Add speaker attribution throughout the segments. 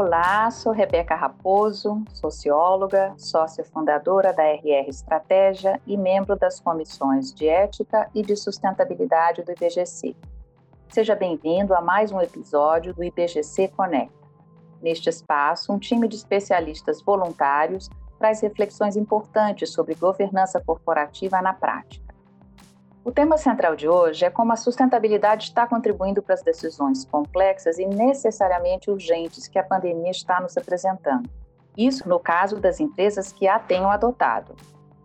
Speaker 1: Olá, sou Rebeca Raposo, socióloga, sócia fundadora da RR Estratégia e membro das comissões de Ética e de Sustentabilidade do IBGC. Seja bem-vindo a mais um episódio do IBGC Conecta. Neste espaço, um time de especialistas voluntários traz reflexões importantes sobre governança corporativa na prática. O tema central de hoje é como a sustentabilidade está contribuindo para as decisões complexas e necessariamente urgentes que a pandemia está nos apresentando. Isso no caso das empresas que a tenham adotado.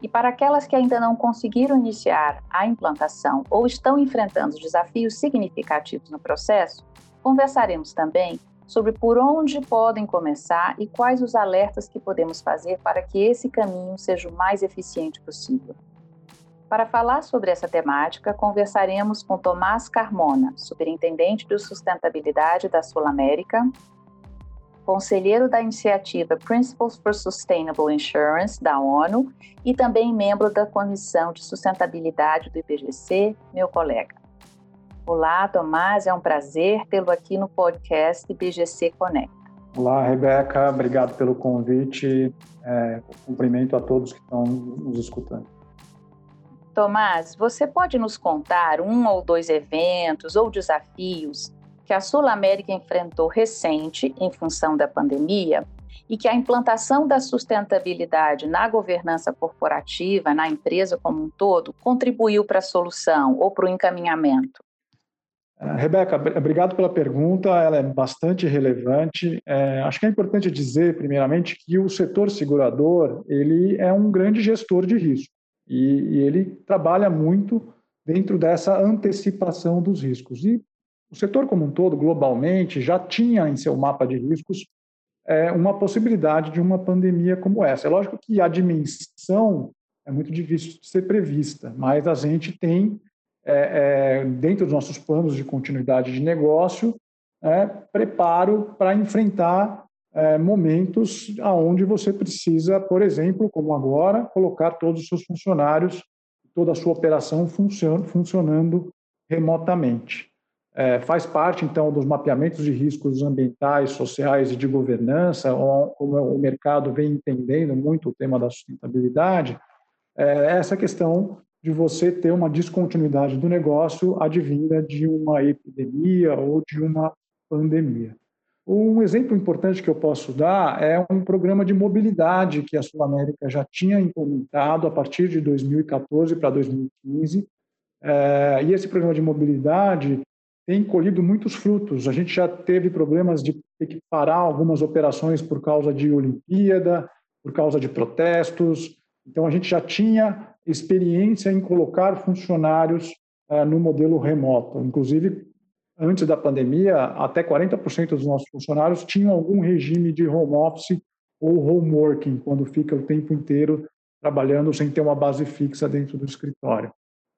Speaker 1: E para aquelas que ainda não conseguiram iniciar a implantação ou estão enfrentando desafios significativos no processo, conversaremos também sobre por onde podem começar e quais os alertas que podemos fazer para que esse caminho seja o mais eficiente possível. Para falar sobre essa temática, conversaremos com Tomás Carmona, superintendente de sustentabilidade da Sul América, conselheiro da iniciativa Principles for Sustainable Insurance da ONU e também membro da Comissão de Sustentabilidade do IPGC, meu colega. Olá, Tomás, é um prazer tê-lo aqui no podcast IPGC Connect.
Speaker 2: Olá, Rebeca, obrigado pelo convite. É, cumprimento a todos que estão nos escutando.
Speaker 1: Tomás, você pode nos contar um ou dois eventos ou desafios que a Sul América enfrentou recente em função da pandemia e que a implantação da sustentabilidade na governança corporativa, na empresa como um todo, contribuiu para a solução ou para o encaminhamento?
Speaker 2: É, Rebeca, obrigado pela pergunta, ela é bastante relevante. É, acho que é importante dizer, primeiramente, que o setor segurador ele é um grande gestor de risco. E, e ele trabalha muito dentro dessa antecipação dos riscos. E o setor como um todo, globalmente, já tinha em seu mapa de riscos é, uma possibilidade de uma pandemia como essa. É lógico que a dimensão é muito difícil de ser prevista, mas a gente tem, é, é, dentro dos nossos planos de continuidade de negócio, é, preparo para enfrentar é, momentos aonde você precisa, por exemplo, como agora, colocar todos os seus funcionários, toda a sua operação funcionando, funcionando remotamente. É, faz parte, então, dos mapeamentos de riscos ambientais, sociais e de governança, como o mercado vem entendendo muito o tema da sustentabilidade, é essa questão de você ter uma descontinuidade do negócio advinda de uma epidemia ou de uma pandemia. Um exemplo importante que eu posso dar é um programa de mobilidade que a Sul América já tinha implementado a partir de 2014 para 2015. É, e esse programa de mobilidade tem colhido muitos frutos. A gente já teve problemas de ter que parar algumas operações por causa de Olimpíada, por causa de protestos. Então, a gente já tinha experiência em colocar funcionários é, no modelo remoto, inclusive antes da pandemia, até 40% dos nossos funcionários tinham algum regime de home office ou home working, quando fica o tempo inteiro trabalhando sem ter uma base fixa dentro do escritório.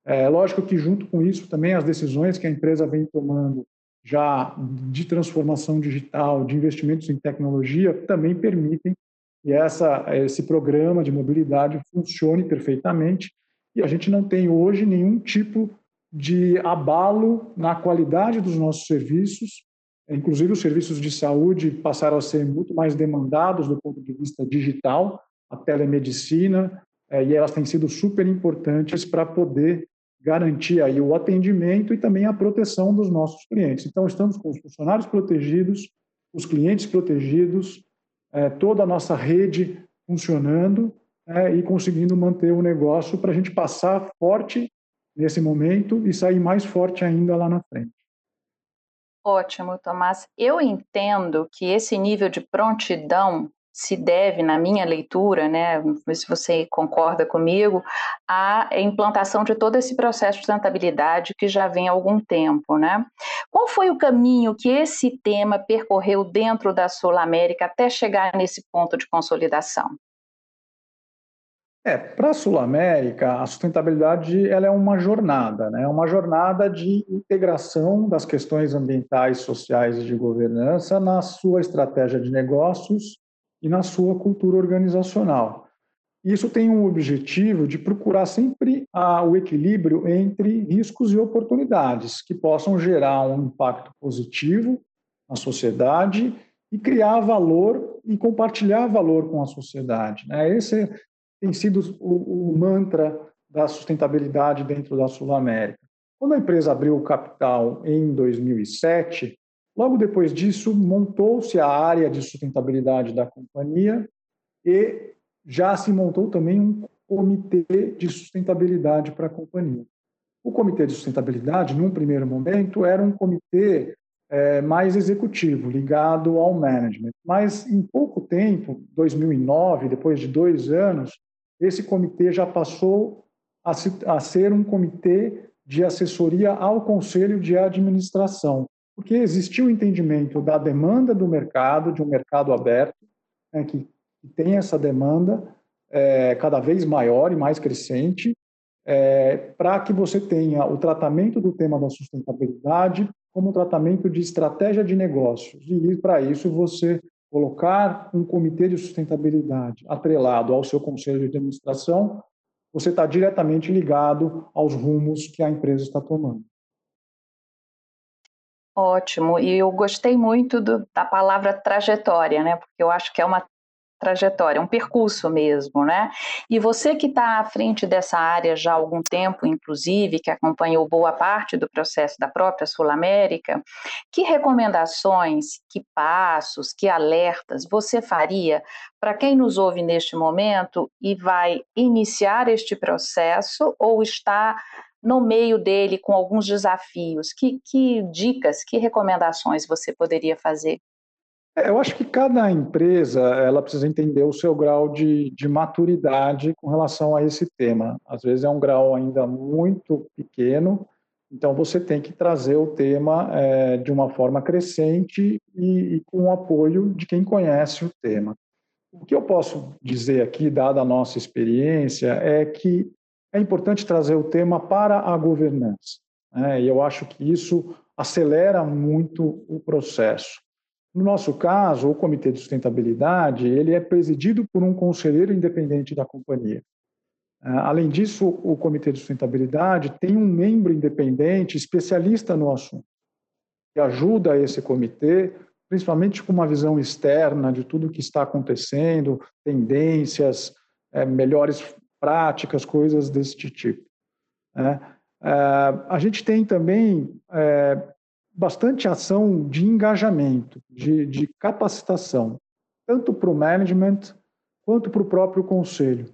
Speaker 2: É lógico que, junto com isso, também as decisões que a empresa vem tomando já de transformação digital, de investimentos em tecnologia, também permitem que essa, esse programa de mobilidade funcione perfeitamente. E a gente não tem hoje nenhum tipo de abalo na qualidade dos nossos serviços. Inclusive, os serviços de saúde passaram a ser muito mais demandados do ponto de vista digital, a telemedicina, eh, e elas têm sido super importantes para poder garantir aí o atendimento e também a proteção dos nossos clientes. Então, estamos com os funcionários protegidos, os clientes protegidos, eh, toda a nossa rede funcionando eh, e conseguindo manter o negócio para a gente passar forte nesse momento e sair mais forte ainda lá na frente.
Speaker 1: Ótimo, Tomás. Eu entendo que esse nível de prontidão se deve, na minha leitura, né, se você concorda comigo, à implantação de todo esse processo de sustentabilidade que já vem há algum tempo, né? Qual foi o caminho que esse tema percorreu dentro da Sul América até chegar nesse ponto de consolidação?
Speaker 2: É, para a Sul América, a sustentabilidade ela é uma jornada, né? É uma jornada de integração das questões ambientais, sociais e de governança na sua estratégia de negócios e na sua cultura organizacional. Isso tem um objetivo de procurar sempre a, o equilíbrio entre riscos e oportunidades que possam gerar um impacto positivo na sociedade e criar valor e compartilhar valor com a sociedade. Né? Esse tem sido o, o mantra da sustentabilidade dentro da Sul América. Quando a empresa abriu o capital em 2007, logo depois disso montou-se a área de sustentabilidade da companhia e já se montou também um comitê de sustentabilidade para a companhia. O comitê de sustentabilidade, num primeiro momento, era um comitê é, mais executivo, ligado ao management. Mas, em pouco tempo, 2009, depois de dois anos, esse comitê já passou a, se, a ser um comitê de assessoria ao conselho de administração, porque existia o entendimento da demanda do mercado, de um mercado aberto, né, que, tem essa demanda é, cada vez maior e mais crescente, é, para que você tenha o tratamento do tema da sustentabilidade como tratamento de estratégia de negócios. E para isso você colocar um comitê de sustentabilidade atrelado ao seu conselho de administração, você está diretamente ligado aos rumos que a empresa está tomando.
Speaker 1: Ótimo, e eu gostei muito do, da palavra trajetória, né? Porque eu acho que é uma trajetória, um percurso mesmo, né? E você que está à frente dessa área já há algum tempo, inclusive, que acompanhou boa parte do processo da própria Sul América, que recomendações, que passos, que alertas você faria para quem nos ouve neste momento e vai iniciar este processo ou está no meio dele com alguns desafios? Que, que dicas, que recomendações você poderia fazer?
Speaker 2: É, eu acho que cada empresa ela precisa entender o seu grau de, de maturidade com relação a esse tema. Às vezes é um grau ainda muito pequeno, então você tem que trazer o tema é, de uma forma crescente e, e, com o apoio de quem conhece o tema. O que eu posso dizer aqui, dada a nossa experiência, é que é importante trazer o tema para a governança. Né? E eu acho que isso acelera muito o processo. No nosso caso, o Comitê de Sustentabilidade ele é presidido por um conselheiro independente da companhia. Ah, além disso, o Comitê de Sustentabilidade tem um membro independente especialista no assunto, que ajuda esse comitê, principalmente com uma visão externa de tudo o que está acontecendo, tendências, é, melhores práticas, coisas desse tipo. Né? Ah, a gente tem também é, bastante ação de engajamento, de, de capacitação, tanto para o management quanto para o próprio conselho.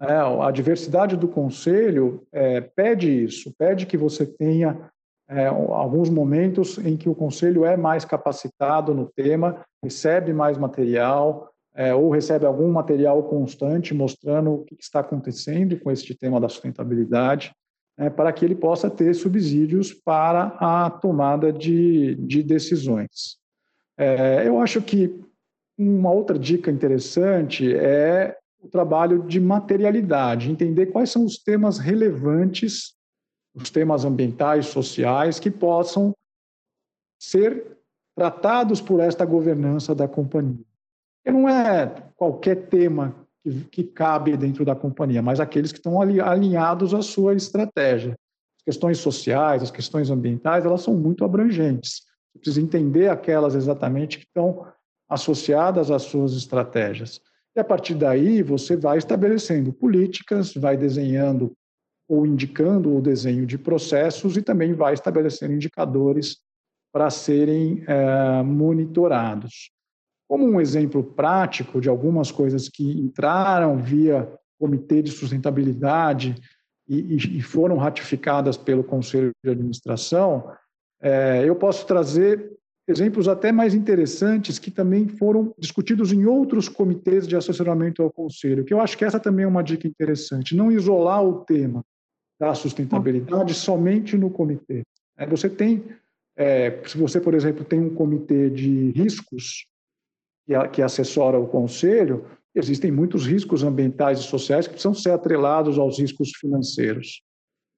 Speaker 2: É, a diversidade do conselho é, pede isso, pede que você tenha é, alguns momentos em que o conselho é mais capacitado no tema, recebe mais material, é, ou recebe algum material constante mostrando o que está acontecendo com este tema da sustentabilidade é, para que ele possa ter subsídios para a tomada de, de decisões. É, eu acho que uma outra dica interessante é o trabalho de materialidade, entender quais são os temas relevantes, os temas ambientais, sociais, que possam ser tratados por esta governança da companhia. E não é qualquer tema que, que cabe dentro da companhia, mas aqueles que estão ali, alinhados à sua estratégia. As questões sociais, as questões ambientais, elas são muito abrangentes. Você precisa entender aquelas exatamente que estão associadas às suas estratégias. E a partir daí, você vai estabelecendo políticas, vai desenhando ou indicando o desenho de processos e também vai estabelecendo indicadores para serem é, monitorados. Como um exemplo prático de algumas coisas que entraram via Comitê de Sustentabilidade e, e foram ratificadas pelo Conselho de Administração, é, eu posso trazer exemplos até mais interessantes que também foram discutidos em outros comitês de assessoramento ao Conselho, que eu acho que essa também é uma dica interessante, não isolar o tema da sustentabilidade somente no comitê. É, você tem, é, se você, por exemplo, tem um comitê de riscos, que, assessora o conselho, existem muitos riscos ambientais e sociais que precisam ser atrelados aos riscos financeiros.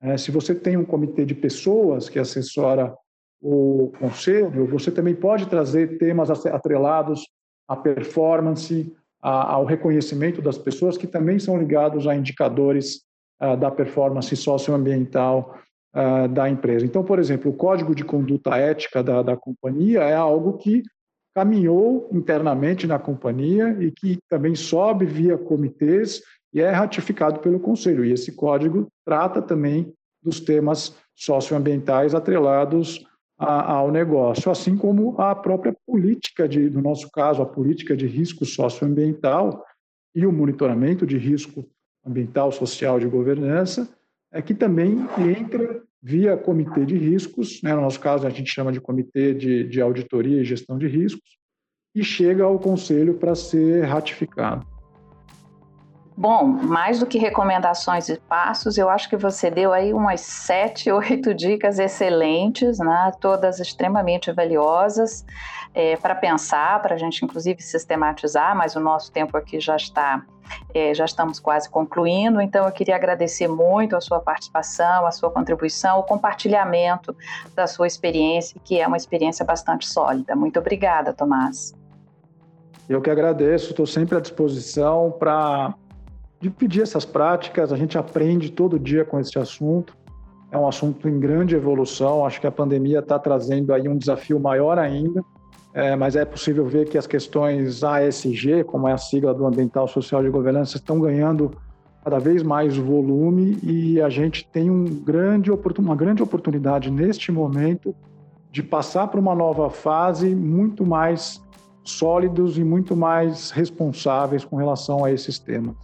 Speaker 2: É, se você tem um comitê de pessoas que assessora o conselho, você também pode trazer temas atrelados à performance, a, ao reconhecimento das pessoas, que também são ligados a indicadores uh, da performance socioambiental uh, da empresa. Então, por exemplo, o código de conduta ética da, da companhia é algo que caminhou internamente na companhia e que também sobe via comitês e é ratificado pelo Conselho. E esse código trata também dos temas socioambientais atrelados a, ao negócio, assim como a própria política, de, no nosso caso, a política de risco socioambiental e o monitoramento de risco ambiental, social de governança, é que também entra via comitê de riscos, né? no nosso caso a gente chama de comitê de, de auditoria e gestão de riscos, e chega ao conselho para ser ratificado.
Speaker 1: Bom, mais do que recomendações e passos, eu acho que você deu aí umas sete, oito dicas excelentes, né? todas extremamente valiosas é, para pensar, para a gente inclusive sistematizar, mas o nosso tempo aqui já está, é, já estamos quase concluindo, então eu queria agradecer muito a sua participação, a sua contribuição, o compartilhamento da sua experiência, que é uma experiência bastante sólida. Muito obrigada, Tomás.
Speaker 2: Eu que agradeço, estou sempre à disposição para dividir essas práticas, a gente aprende todo dia com esse assunto. É um assunto em grande evolução, acho que a pandemia está trazendo aí um desafio maior ainda, é, mas é possível ver que as questões ASG, como é a sigla do Ambiental, Social e Governança, estão ganhando cada vez mais volume e a gente tem um grande, uma grande oportunidade neste momento de passar para uma nova fase muito mais sólidos e muito mais responsáveis com relação a esses temas.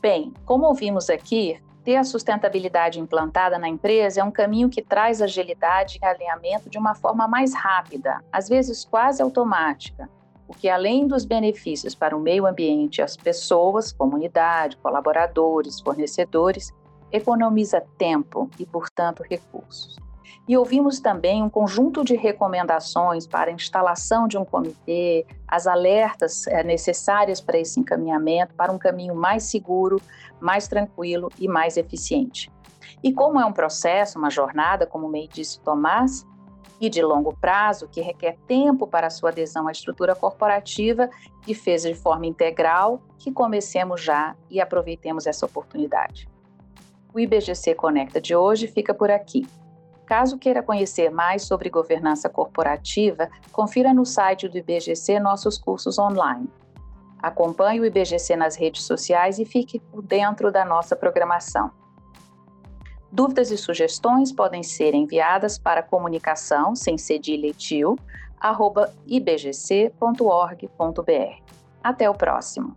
Speaker 1: Bem, como ouvimos aqui, ter a sustentabilidade implantada na empresa é um caminho que traz agilidade e alinhamento de uma forma mais rápida, às vezes quase automática, o que, além dos benefícios para o meio ambiente e as pessoas, comunidade, colaboradores, fornecedores, economiza tempo e, portanto, recursos. E ouvimos também um conjunto de recomendações para a instalação de um comitê, as alertas é, necessárias para esse encaminhamento, para um caminho mais seguro, mais tranquilo e mais eficiente. E como é um processo, uma jornada, como meio disse Tomás, e de longo prazo, que requer tempo para sua adesão à estrutura corporativa, que fez de forma integral, que comecemos já e aproveitemos essa oportunidade. O IBGC Conecta de hoje fica por aqui. Caso queira conhecer mais sobre governança corporativa, confira no site do IBGC nossos cursos online. Acompanhe o IBGC nas redes sociais e fique por dentro da nossa programação. Dúvidas e sugestões podem ser enviadas para comunicação sem cedilha tio, arroba ibgc.org.br. Até o próximo!